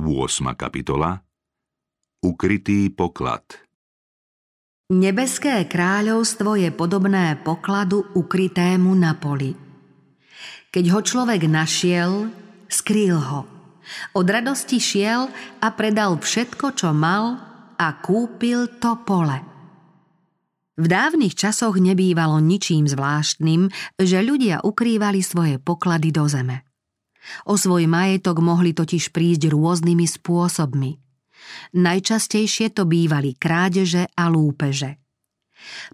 8. kapitola Ukrytý poklad Nebeské kráľovstvo je podobné pokladu ukrytému na poli. Keď ho človek našiel, skrýl ho. Od radosti šiel a predal všetko, čo mal a kúpil to pole. V dávnych časoch nebývalo ničím zvláštnym, že ľudia ukrývali svoje poklady do zeme. O svoj majetok mohli totiž prísť rôznymi spôsobmi. Najčastejšie to bývali krádeže a lúpeže.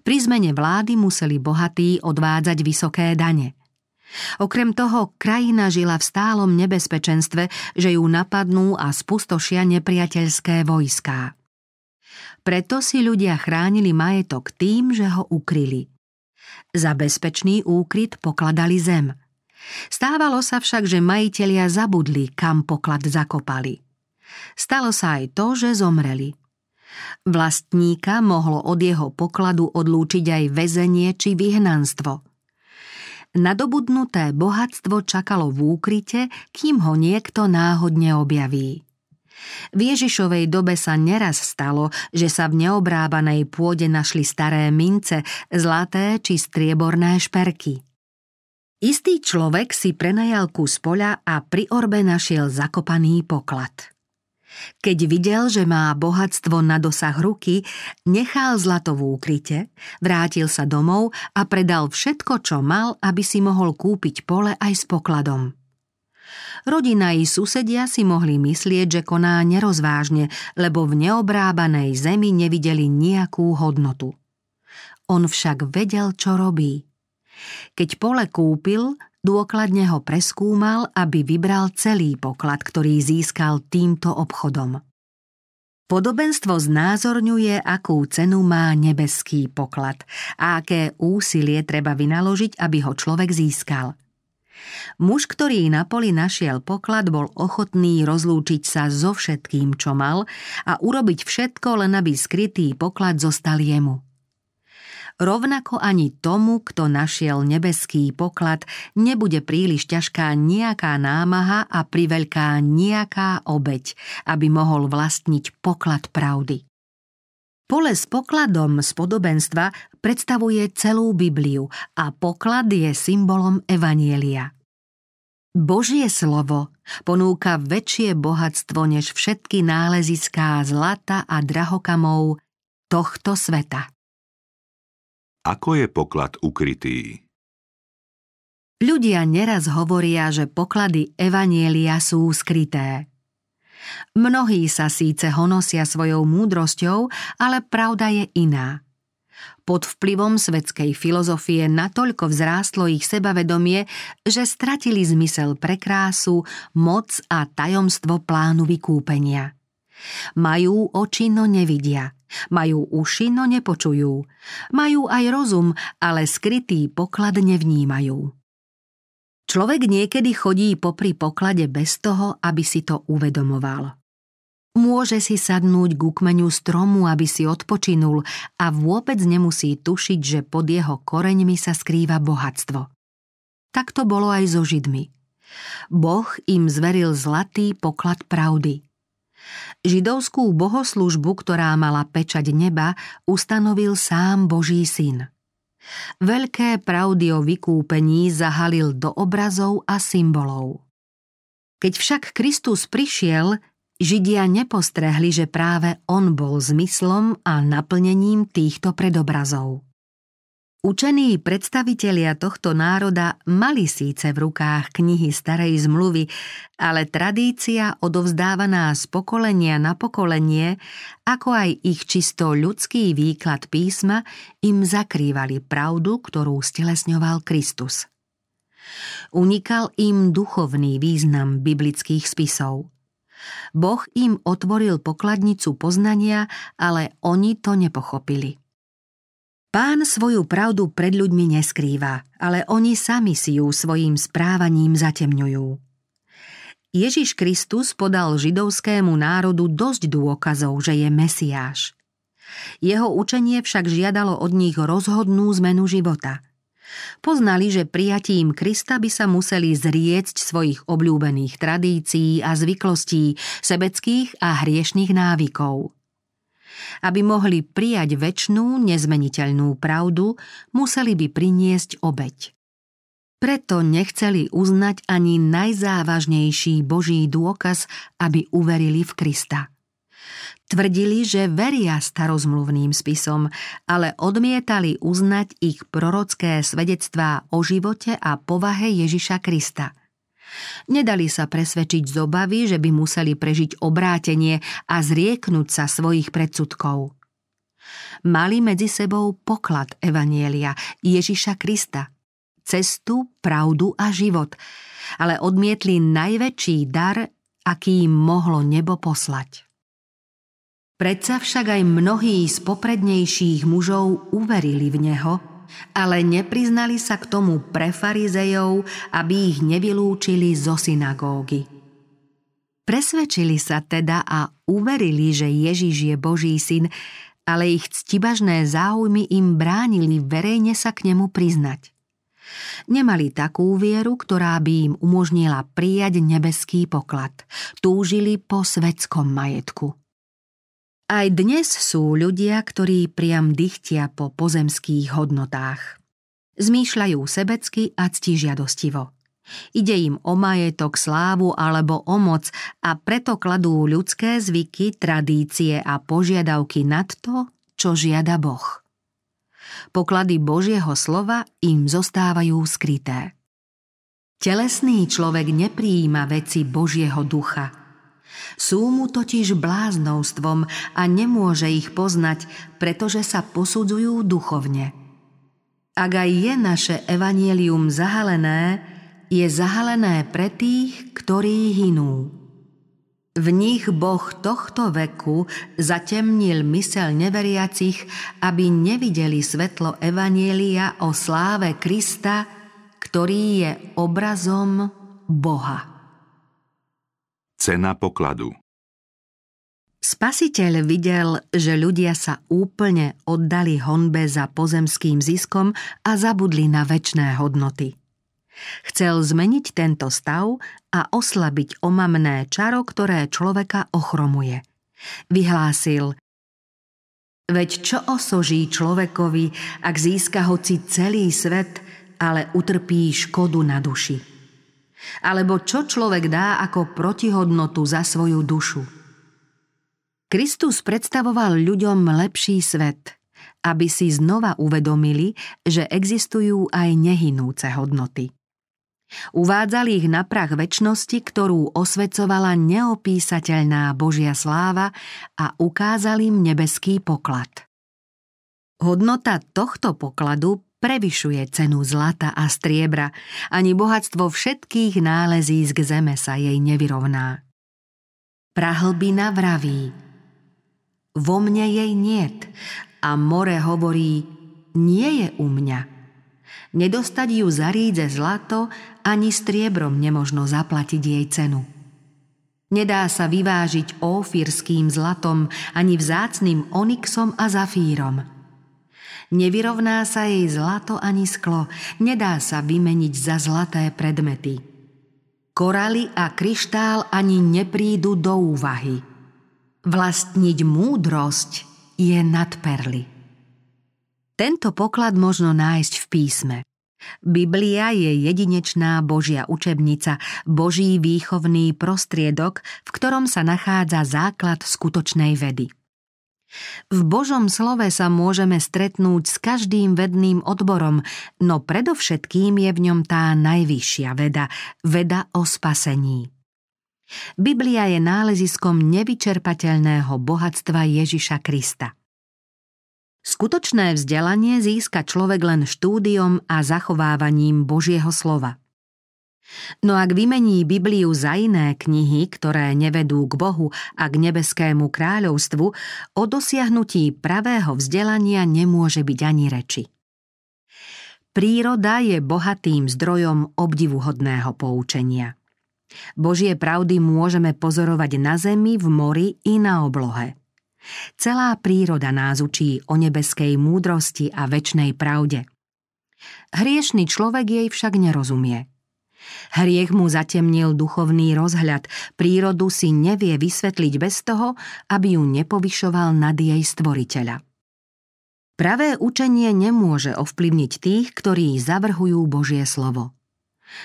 Pri zmene vlády museli bohatí odvádzať vysoké dane. Okrem toho, krajina žila v stálom nebezpečenstve, že ju napadnú a spustošia nepriateľské vojská. Preto si ľudia chránili majetok tým, že ho ukryli. Za bezpečný úkryt pokladali zem – Stávalo sa však, že majitelia zabudli, kam poklad zakopali. Stalo sa aj to, že zomreli. Vlastníka mohlo od jeho pokladu odlúčiť aj väzenie či vyhnanstvo. Nadobudnuté bohatstvo čakalo v úkryte, kým ho niekto náhodne objaví. V Ježišovej dobe sa neraz stalo, že sa v neobrábanej pôde našli staré mince, zlaté či strieborné šperky. Istý človek si prenajal kus poľa a pri orbe našiel zakopaný poklad. Keď videl, že má bohatstvo na dosah ruky, nechal zlato v úkryte, vrátil sa domov a predal všetko, čo mal, aby si mohol kúpiť pole aj s pokladom. Rodina i susedia si mohli myslieť, že koná nerozvážne, lebo v neobrábanej zemi nevideli nejakú hodnotu. On však vedel, čo robí. Keď pole kúpil, dôkladne ho preskúmal, aby vybral celý poklad, ktorý získal týmto obchodom. Podobenstvo znázorňuje, akú cenu má nebeský poklad a aké úsilie treba vynaložiť, aby ho človek získal. Muž, ktorý na poli našiel poklad, bol ochotný rozlúčiť sa so všetkým, čo mal a urobiť všetko, len aby skrytý poklad zostal jemu rovnako ani tomu, kto našiel nebeský poklad, nebude príliš ťažká nejaká námaha a priveľká nejaká obeď, aby mohol vlastniť poklad pravdy. Pole s pokladom z podobenstva predstavuje celú Bibliu a poklad je symbolom Evanielia. Božie slovo ponúka väčšie bohatstvo než všetky náleziská zlata a drahokamov tohto sveta. Ako je poklad ukrytý? Ľudia neraz hovoria, že poklady Evanielia sú skryté. Mnohí sa síce honosia svojou múdrosťou, ale pravda je iná. Pod vplyvom svetskej filozofie natoľko vzrástlo ich sebavedomie, že stratili zmysel pre krásu, moc a tajomstvo plánu vykúpenia. Majú oči, no nevidia. Majú uši, no nepočujú. Majú aj rozum, ale skrytý poklad nevnímajú. Človek niekedy chodí popri poklade bez toho, aby si to uvedomoval. Môže si sadnúť k kmeňu stromu, aby si odpočinul a vôbec nemusí tušiť, že pod jeho koreňmi sa skrýva bohatstvo. Tak to bolo aj so Židmi. Boh im zveril zlatý poklad pravdy. Židovskú bohoslužbu, ktorá mala pečať neba, ustanovil sám Boží syn. Veľké pravdy o vykúpení zahalil do obrazov a symbolov. Keď však Kristus prišiel, Židia nepostrehli, že práve on bol zmyslom a naplnením týchto predobrazov. Učení predstavitelia tohto národa mali síce v rukách knihy starej zmluvy, ale tradícia odovzdávaná z pokolenia na pokolenie, ako aj ich čisto ľudský výklad písma, im zakrývali pravdu, ktorú stelesňoval Kristus. Unikal im duchovný význam biblických spisov. Boh im otvoril pokladnicu poznania, ale oni to nepochopili. Pán svoju pravdu pred ľuďmi neskrýva, ale oni sami si ju svojim správaním zatemňujú. Ježiš Kristus podal židovskému národu dosť dôkazov, že je Mesiáš. Jeho učenie však žiadalo od nich rozhodnú zmenu života. Poznali, že prijatím Krista by sa museli zriecť svojich obľúbených tradícií a zvyklostí, sebeckých a hriešných návykov. Aby mohli prijať väčšnú, nezmeniteľnú pravdu, museli by priniesť obeď. Preto nechceli uznať ani najzávažnejší Boží dôkaz, aby uverili v Krista. Tvrdili, že veria starozmluvným spisom, ale odmietali uznať ich prorocké svedectvá o živote a povahe Ježiša Krista. Nedali sa presvedčiť z obavy, že by museli prežiť obrátenie a zrieknúť sa svojich predsudkov. Mali medzi sebou poklad Evanielia Ježiša Krista, cestu, pravdu a život, ale odmietli najväčší dar, aký im mohlo nebo poslať. Predsa však aj mnohí z poprednejších mužov uverili v neho, ale nepriznali sa k tomu pre farizejov, aby ich nevylúčili zo synagógy. Presvedčili sa teda a uverili, že Ježiš je Boží syn, ale ich ctibažné záujmy im bránili verejne sa k nemu priznať. Nemali takú vieru, ktorá by im umožnila prijať nebeský poklad. Túžili po svetskom majetku. Aj dnes sú ľudia, ktorí priam dychtia po pozemských hodnotách. Zmýšľajú sebecky a ctižiadostivo. Ide im o majetok, slávu alebo o moc a preto kladú ľudské zvyky, tradície a požiadavky nad to, čo žiada Boh. Poklady Božieho slova im zostávajú skryté. Telesný človek nepríjima veci Božieho ducha – sú mu totiž bláznovstvom a nemôže ich poznať, pretože sa posudzujú duchovne. Ak aj je naše evanielium zahalené, je zahalené pre tých, ktorí hinú. V nich Boh tohto veku zatemnil mysel neveriacich, aby nevideli svetlo Evanielia o sláve Krista, ktorý je obrazom Boha. Cena pokladu Spasiteľ videl, že ľudia sa úplne oddali honbe za pozemským ziskom a zabudli na väčné hodnoty. Chcel zmeniť tento stav a oslabiť omamné čaro, ktoré človeka ochromuje. Vyhlásil Veď čo osoží človekovi, ak získa hoci celý svet, ale utrpí škodu na duši? Alebo čo človek dá ako protihodnotu za svoju dušu. Kristus predstavoval ľuďom lepší svet, aby si znova uvedomili, že existujú aj nehynúce hodnoty. Uvádzali ich na prach väčšnosti, ktorú osvecovala neopísateľná Božia sláva a ukázal im nebeský poklad. Hodnota tohto pokladu prevyšuje cenu zlata a striebra, ani bohatstvo všetkých nálezísk zeme sa jej nevyrovná. Prahlbina vraví, vo mne jej niet a more hovorí, nie je u mňa. Nedostať ju za rídze zlato, ani striebrom nemožno zaplatiť jej cenu. Nedá sa vyvážiť ófirským zlatom, ani vzácným onyxom a zafírom – Nevyrovná sa jej zlato ani sklo, nedá sa vymeniť za zlaté predmety. Koraly a kryštál ani neprídu do úvahy. Vlastniť múdrosť je nad perly. Tento poklad možno nájsť v písme. Biblia je jedinečná Božia učebnica, Boží výchovný prostriedok, v ktorom sa nachádza základ skutočnej vedy. V Božom slove sa môžeme stretnúť s každým vedným odborom, no predovšetkým je v ňom tá najvyššia veda, veda o spasení. Biblia je náleziskom nevyčerpateľného bohatstva Ježiša Krista. Skutočné vzdelanie získa človek len štúdiom a zachovávaním Božieho slova – No ak vymení Bibliu za iné knihy, ktoré nevedú k Bohu a k nebeskému kráľovstvu, o dosiahnutí pravého vzdelania nemôže byť ani reči. Príroda je bohatým zdrojom obdivuhodného poučenia. Božie pravdy môžeme pozorovať na zemi, v mori i na oblohe. Celá príroda nás učí o nebeskej múdrosti a väčšnej pravde – Hriešný človek jej však nerozumie. Hriech mu zatemnil duchovný rozhľad, prírodu si nevie vysvetliť bez toho, aby ju nepovyšoval nad jej stvoriteľa. Pravé učenie nemôže ovplyvniť tých, ktorí zavrhujú Božie slovo.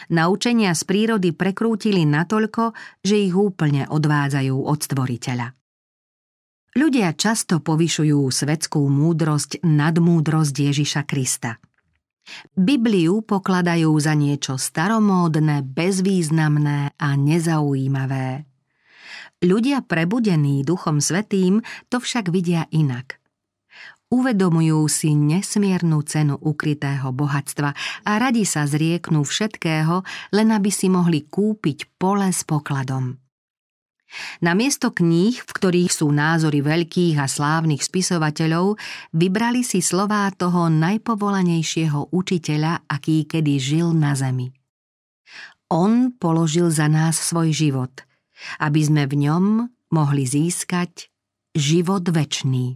Naučenia z prírody prekrútili natoľko, že ich úplne odvádzajú od stvoriteľa. Ľudia často povyšujú svetskú múdrosť nad múdrosť Ježiša Krista – Bibliu pokladajú za niečo staromódne, bezvýznamné a nezaujímavé. Ľudia prebudení Duchom Svetým to však vidia inak. Uvedomujú si nesmiernu cenu ukrytého bohatstva a radi sa zrieknú všetkého, len aby si mohli kúpiť pole s pokladom. Namiesto kníh, v ktorých sú názory veľkých a slávnych spisovateľov, vybrali si slová toho najpovolanejšieho učiteľa, aký kedy žil na zemi. On položil za nás svoj život, aby sme v ňom mohli získať život večný.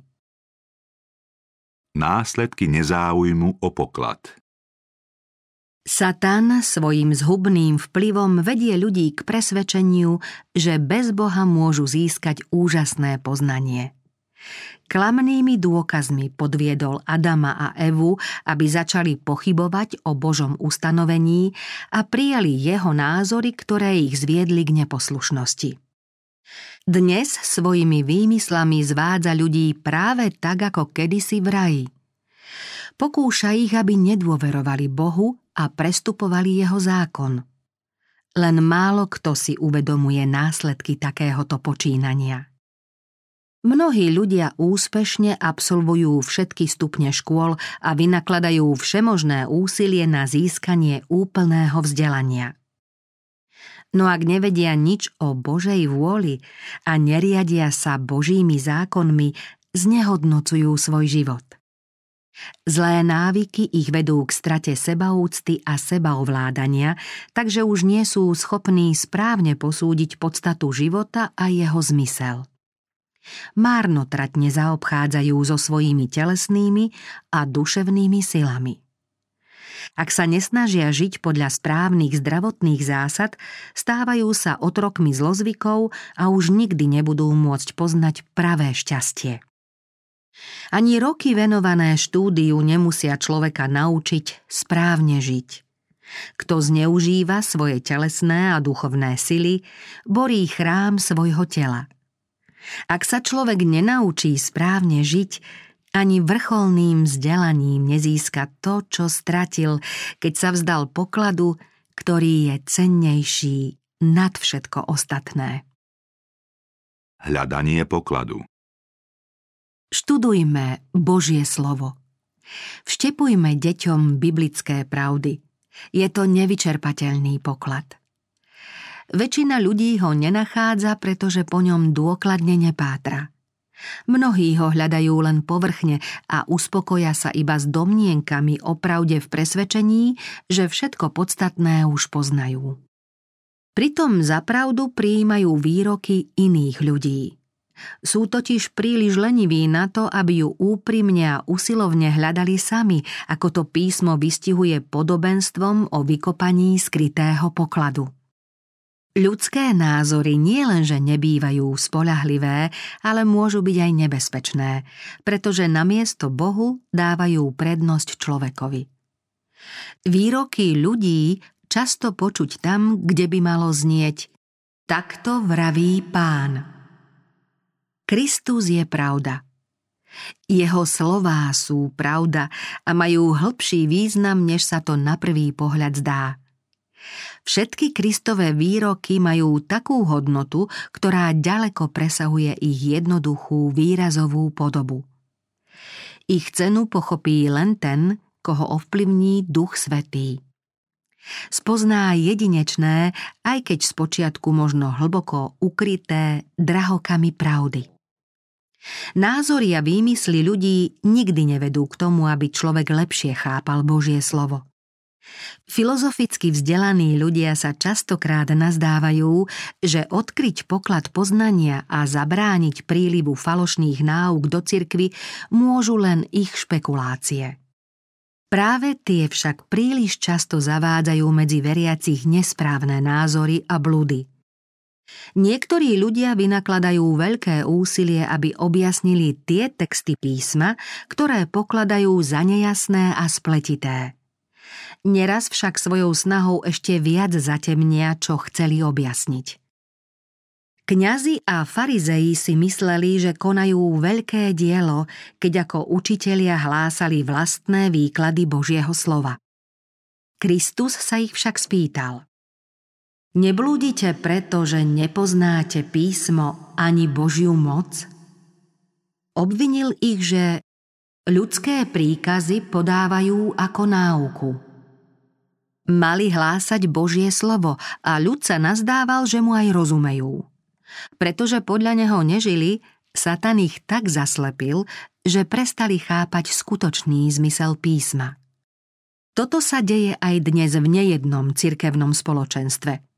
Následky nezáujmu o poklad Satan svojim zhubným vplyvom vedie ľudí k presvedčeniu, že bez Boha môžu získať úžasné poznanie. Klamnými dôkazmi podviedol Adama a Evu, aby začali pochybovať o Božom ustanovení a prijali jeho názory, ktoré ich zviedli k neposlušnosti. Dnes svojimi výmyslami zvádza ľudí práve tak, ako kedysi v raji. Pokúša ich, aby nedôverovali Bohu a prestupovali jeho zákon. Len málo kto si uvedomuje následky takéhoto počínania. Mnohí ľudia úspešne absolvujú všetky stupne škôl a vynakladajú všemožné úsilie na získanie úplného vzdelania. No ak nevedia nič o Božej vôli a neriadia sa Božími zákonmi, znehodnocujú svoj život. Zlé návyky ich vedú k strate sebaúcty a sebaovládania, takže už nie sú schopní správne posúdiť podstatu života a jeho zmysel. Márnotratne zaobchádzajú so svojimi telesnými a duševnými silami. Ak sa nesnažia žiť podľa správnych zdravotných zásad, stávajú sa otrokmi zlozvykov a už nikdy nebudú môcť poznať pravé šťastie. Ani roky venované štúdiu nemusia človeka naučiť správne žiť. Kto zneužíva svoje telesné a duchovné sily, borí chrám svojho tela. Ak sa človek nenaučí správne žiť, ani vrcholným vzdelaním nezíska to, čo stratil, keď sa vzdal pokladu, ktorý je cennejší nad všetko ostatné. Hľadanie pokladu Študujme Božie slovo. Vštepujme deťom biblické pravdy. Je to nevyčerpateľný poklad. Väčšina ľudí ho nenachádza, pretože po ňom dôkladne nepátra. Mnohí ho hľadajú len povrchne a uspokoja sa iba s domnienkami o pravde v presvedčení, že všetko podstatné už poznajú. Pritom za pravdu prijímajú výroky iných ľudí. Sú totiž príliš leniví na to, aby ju úprimne a usilovne hľadali sami, ako to písmo vystihuje podobenstvom o vykopaní skrytého pokladu. Ľudské názory nielenže nebývajú spolahlivé, ale môžu byť aj nebezpečné, pretože namiesto Bohu dávajú prednosť človekovi. Výroky ľudí často počuť tam, kde by malo znieť Takto vraví pán. Kristus je pravda. Jeho slová sú pravda a majú hĺbší význam, než sa to na prvý pohľad zdá. Všetky Kristové výroky majú takú hodnotu, ktorá ďaleko presahuje ich jednoduchú výrazovú podobu. Ich cenu pochopí len ten, koho ovplyvní Duch Svetý. Spozná jedinečné, aj keď spočiatku možno hlboko ukryté drahokami pravdy. Názory a výmysly ľudí nikdy nevedú k tomu, aby človek lepšie chápal Božie slovo. Filozoficky vzdelaní ľudia sa častokrát nazdávajú, že odkryť poklad poznania a zabrániť prílivu falošných náuk do cirkvy môžu len ich špekulácie. Práve tie však príliš často zavádzajú medzi veriacich nesprávne názory a blúdy. Niektorí ľudia vynakladajú veľké úsilie, aby objasnili tie texty písma, ktoré pokladajú za nejasné a spletité. Neraz však svojou snahou ešte viac zatemnia, čo chceli objasniť. Kňazi a farizeji si mysleli, že konajú veľké dielo, keď ako učitelia hlásali vlastné výklady Božieho slova. Kristus sa ich však spýtal. Neblúdite preto, že nepoznáte písmo ani Božiu moc? Obvinil ich, že ľudské príkazy podávajú ako náuku. Mali hlásať Božie slovo a ľud sa nazdával, že mu aj rozumejú. Pretože podľa neho nežili, Satan ich tak zaslepil, že prestali chápať skutočný zmysel písma. Toto sa deje aj dnes v nejednom cirkevnom spoločenstve.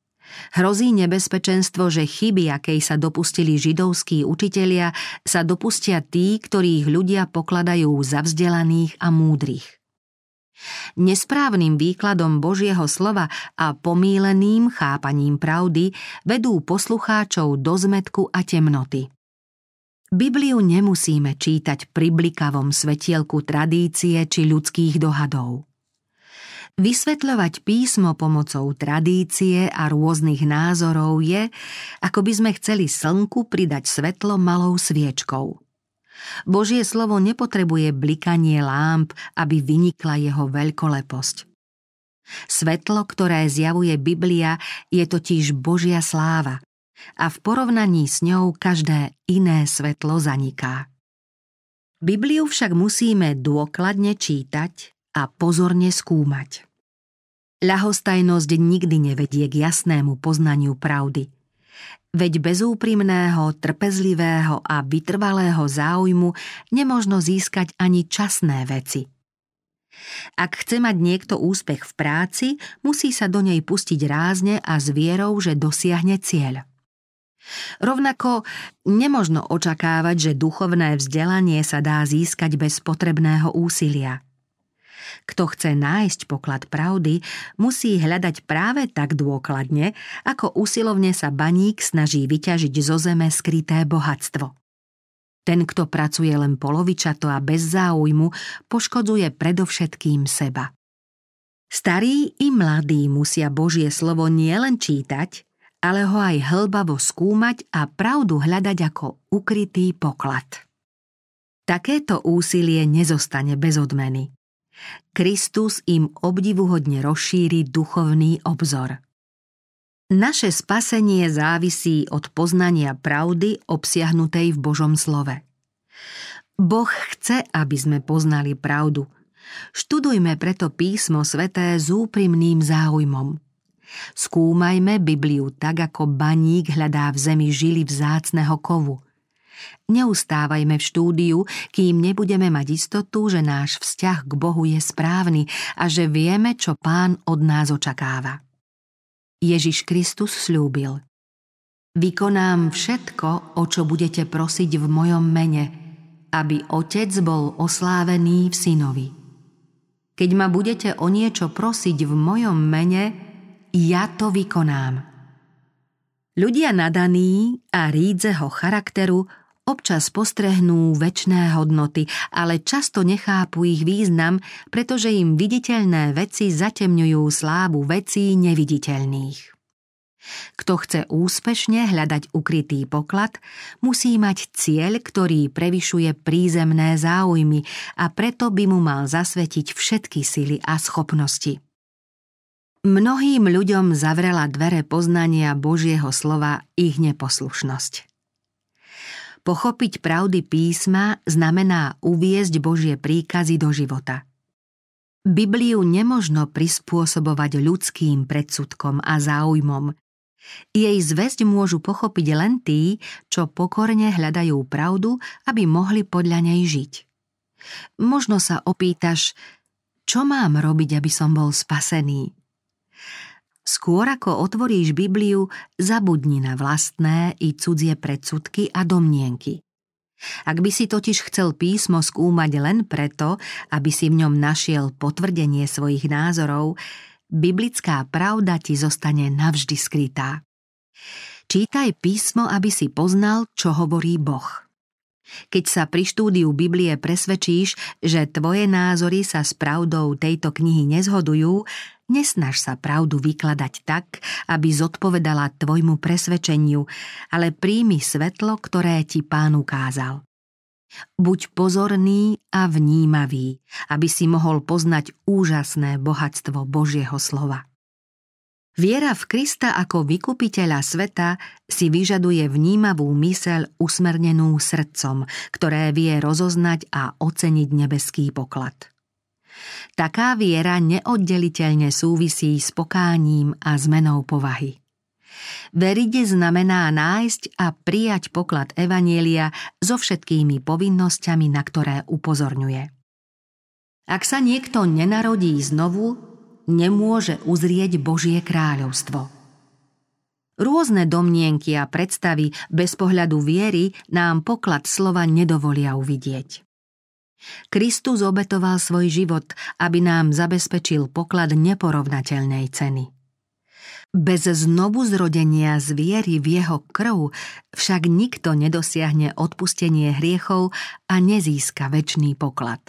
Hrozí nebezpečenstvo, že chyby, akej sa dopustili židovskí učitelia, sa dopustia tí, ktorých ľudia pokladajú za vzdelaných a múdrych. Nesprávnym výkladom Božieho slova a pomíleným chápaním pravdy vedú poslucháčov do zmetku a temnoty. Bibliu nemusíme čítať pri blikavom svetielku tradície či ľudských dohadov. Vysvetľovať písmo pomocou tradície a rôznych názorov je, ako by sme chceli slnku pridať svetlo malou sviečkou – Božie slovo nepotrebuje blikanie lámp, aby vynikla jeho veľkoleposť. Svetlo, ktoré zjavuje Biblia, je totiž Božia sláva a v porovnaní s ňou každé iné svetlo zaniká. Bibliu však musíme dôkladne čítať a pozorne skúmať. Ľahostajnosť nikdy nevedie k jasnému poznaniu pravdy – Veď bez úprimného, trpezlivého a vytrvalého záujmu nemožno získať ani časné veci. Ak chce mať niekto úspech v práci, musí sa do nej pustiť rázne a s vierou, že dosiahne cieľ. Rovnako nemožno očakávať, že duchovné vzdelanie sa dá získať bez potrebného úsilia – kto chce nájsť poklad pravdy, musí hľadať práve tak dôkladne, ako usilovne sa baník snaží vyťažiť zo zeme skryté bohatstvo. Ten, kto pracuje len polovičato a bez záujmu, poškodzuje predovšetkým seba. Starí i mladí musia Božie slovo nielen čítať, ale ho aj hlbavo skúmať a pravdu hľadať ako ukrytý poklad. Takéto úsilie nezostane bez odmeny. Kristus im obdivuhodne rozšíri duchovný obzor. Naše spasenie závisí od poznania pravdy obsiahnutej v Božom slove. Boh chce, aby sme poznali pravdu. Študujme preto písmo sveté s úprimným záujmom. Skúmajme Bibliu tak, ako baník hľadá v zemi žily vzácného kovu – Neustávajme v štúdiu, kým nebudeme mať istotu, že náš vzťah k Bohu je správny a že vieme, čo Pán od nás očakáva. Ježiš Kristus slúbil Vykonám všetko, o čo budete prosiť v mojom mene, aby Otec bol oslávený v synovi. Keď ma budete o niečo prosiť v mojom mene, ja to vykonám. Ľudia nadaní a rídzeho charakteru Občas postrehnú väčné hodnoty, ale často nechápu ich význam, pretože im viditeľné veci zatemňujú slávu vecí neviditeľných. Kto chce úspešne hľadať ukrytý poklad, musí mať cieľ, ktorý prevyšuje prízemné záujmy a preto by mu mal zasvetiť všetky sily a schopnosti. Mnohým ľuďom zavrela dvere poznania Božieho slova ich neposlušnosť. Pochopiť pravdy písma znamená uviezť Božie príkazy do života. Bibliu nemožno prispôsobovať ľudským predsudkom a záujmom. Jej zväzť môžu pochopiť len tí, čo pokorne hľadajú pravdu, aby mohli podľa nej žiť. Možno sa opýtaš, čo mám robiť, aby som bol spasený? Skôr ako otvoríš Bibliu, zabudni na vlastné i cudzie predsudky a domnienky. Ak by si totiž chcel písmo skúmať len preto, aby si v ňom našiel potvrdenie svojich názorov, biblická pravda ti zostane navždy skrytá. Čítaj písmo, aby si poznal, čo hovorí Boh. Keď sa pri štúdiu Biblie presvedčíš, že tvoje názory sa s pravdou tejto knihy nezhodujú, nesnaž sa pravdu vykladať tak, aby zodpovedala tvojmu presvedčeniu, ale príjmi svetlo, ktoré ti pán ukázal. Buď pozorný a vnímavý, aby si mohol poznať úžasné bohatstvo Božieho slova. Viera v Krista ako vykupiteľa sveta si vyžaduje vnímavú myseľ usmernenú srdcom, ktoré vie rozoznať a oceniť nebeský poklad. Taká viera neoddeliteľne súvisí s pokáním a zmenou povahy. Veriť znamená nájsť a prijať poklad Evanielia so všetkými povinnosťami, na ktoré upozorňuje. Ak sa niekto nenarodí znovu, nemôže uzrieť Božie kráľovstvo. Rôzne domnienky a predstavy bez pohľadu viery nám poklad slova nedovolia uvidieť. Kristus obetoval svoj život, aby nám zabezpečil poklad neporovnateľnej ceny. Bez znovu zrodenia z viery v jeho krv však nikto nedosiahne odpustenie hriechov a nezíska väčší poklad.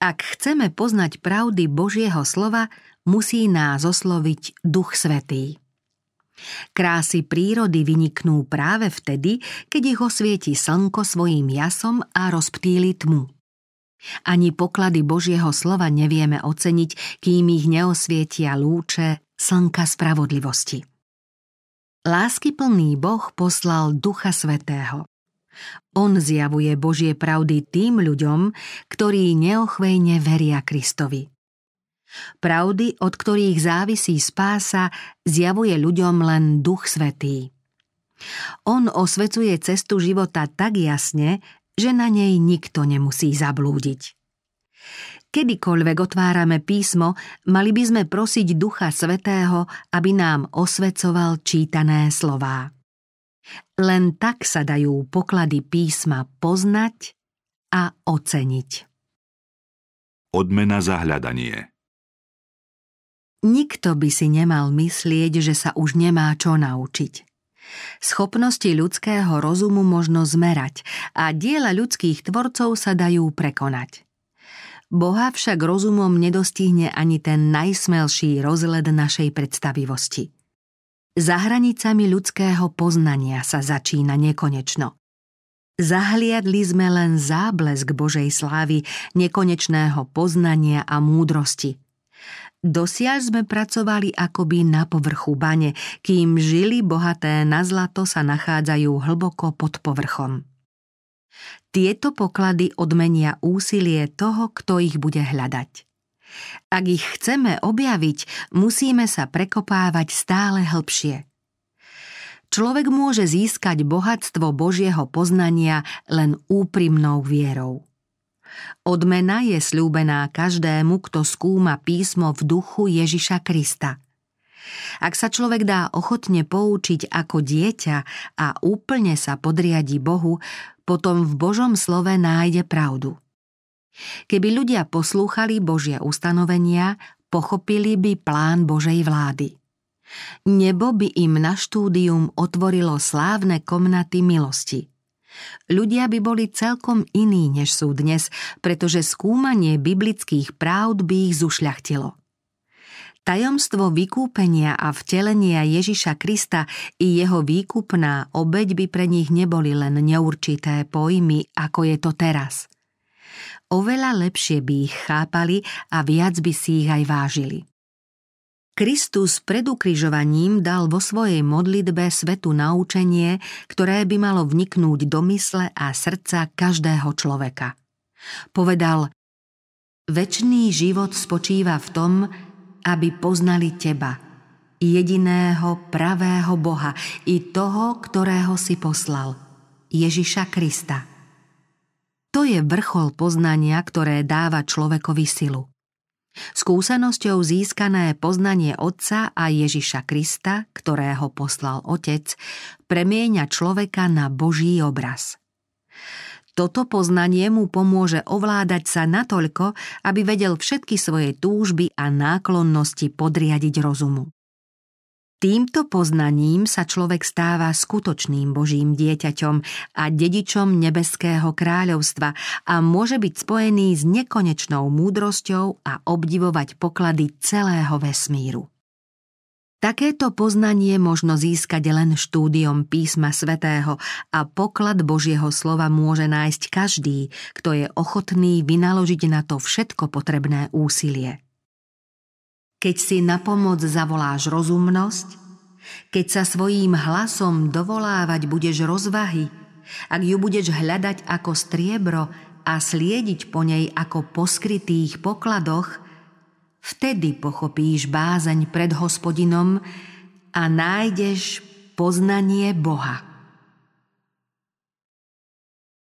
Ak chceme poznať pravdy Božieho slova, musí nás osloviť Duch Svetý. Krásy prírody vyniknú práve vtedy, keď ich osvieti slnko svojim jasom a rozptýli tmu. Ani poklady Božieho slova nevieme oceniť, kým ich neosvietia lúče slnka spravodlivosti. Láskyplný Boh poslal Ducha Svetého. On zjavuje Božie pravdy tým ľuďom, ktorí neochvejne veria Kristovi. Pravdy, od ktorých závisí spása, zjavuje ľuďom len Duch Svetý. On osvecuje cestu života tak jasne, že na nej nikto nemusí zablúdiť. Kedykoľvek otvárame písmo, mali by sme prosiť Ducha Svetého, aby nám osvecoval čítané slová. Len tak sa dajú poklady písma poznať a oceniť. Odmena za hľadanie Nikto by si nemal myslieť, že sa už nemá čo naučiť. Schopnosti ľudského rozumu možno zmerať a diela ľudských tvorcov sa dajú prekonať. Boha však rozumom nedostihne ani ten najsmelší rozled našej predstavivosti. Za hranicami ľudského poznania sa začína nekonečno. Zahliadli sme len záblesk Božej slávy, nekonečného poznania a múdrosti. Dosiaľ sme pracovali akoby na povrchu bane, kým žili bohaté na zlato sa nachádzajú hlboko pod povrchom. Tieto poklady odmenia úsilie toho, kto ich bude hľadať. Ak ich chceme objaviť, musíme sa prekopávať stále hlbšie. Človek môže získať bohatstvo Božieho poznania len úprimnou vierou. Odmena je slúbená každému, kto skúma písmo v duchu Ježiša Krista. Ak sa človek dá ochotne poučiť ako dieťa a úplne sa podriadi Bohu, potom v Božom slove nájde pravdu. Keby ľudia poslúchali Božie ustanovenia, pochopili by plán Božej vlády. Nebo by im na štúdium otvorilo slávne komnaty milosti. Ľudia by boli celkom iní, než sú dnes, pretože skúmanie biblických pravd by ich zušľachtilo. Tajomstvo vykúpenia a vtelenia Ježiša Krista i jeho výkupná obeď by pre nich neboli len neurčité pojmy, ako je to teraz – oveľa lepšie by ich chápali a viac by si ich aj vážili. Kristus pred ukrižovaním dal vo svojej modlitbe svetu naučenie, ktoré by malo vniknúť do mysle a srdca každého človeka. Povedal, Večný život spočíva v tom, aby poznali teba, jediného pravého Boha i toho, ktorého si poslal, Ježiša Krista. To je vrchol poznania, ktoré dáva človekovi silu. Skúsenosťou získané poznanie Otca a Ježiša Krista, ktorého poslal Otec, premieňa človeka na Boží obraz. Toto poznanie mu pomôže ovládať sa natoľko, aby vedel všetky svoje túžby a náklonnosti podriadiť rozumu. Týmto poznaním sa človek stáva skutočným Božím dieťaťom a dedičom nebeského kráľovstva a môže byť spojený s nekonečnou múdrosťou a obdivovať poklady celého vesmíru. Takéto poznanie možno získať len štúdiom písma svätého a poklad Božieho slova môže nájsť každý, kto je ochotný vynaložiť na to všetko potrebné úsilie. Keď si na pomoc zavoláš rozumnosť, keď sa svojím hlasom dovolávať budeš rozvahy, ak ju budeš hľadať ako striebro a sliediť po nej ako po skrytých pokladoch – Vtedy pochopíš bázeň pred hospodinom a nájdeš poznanie Boha.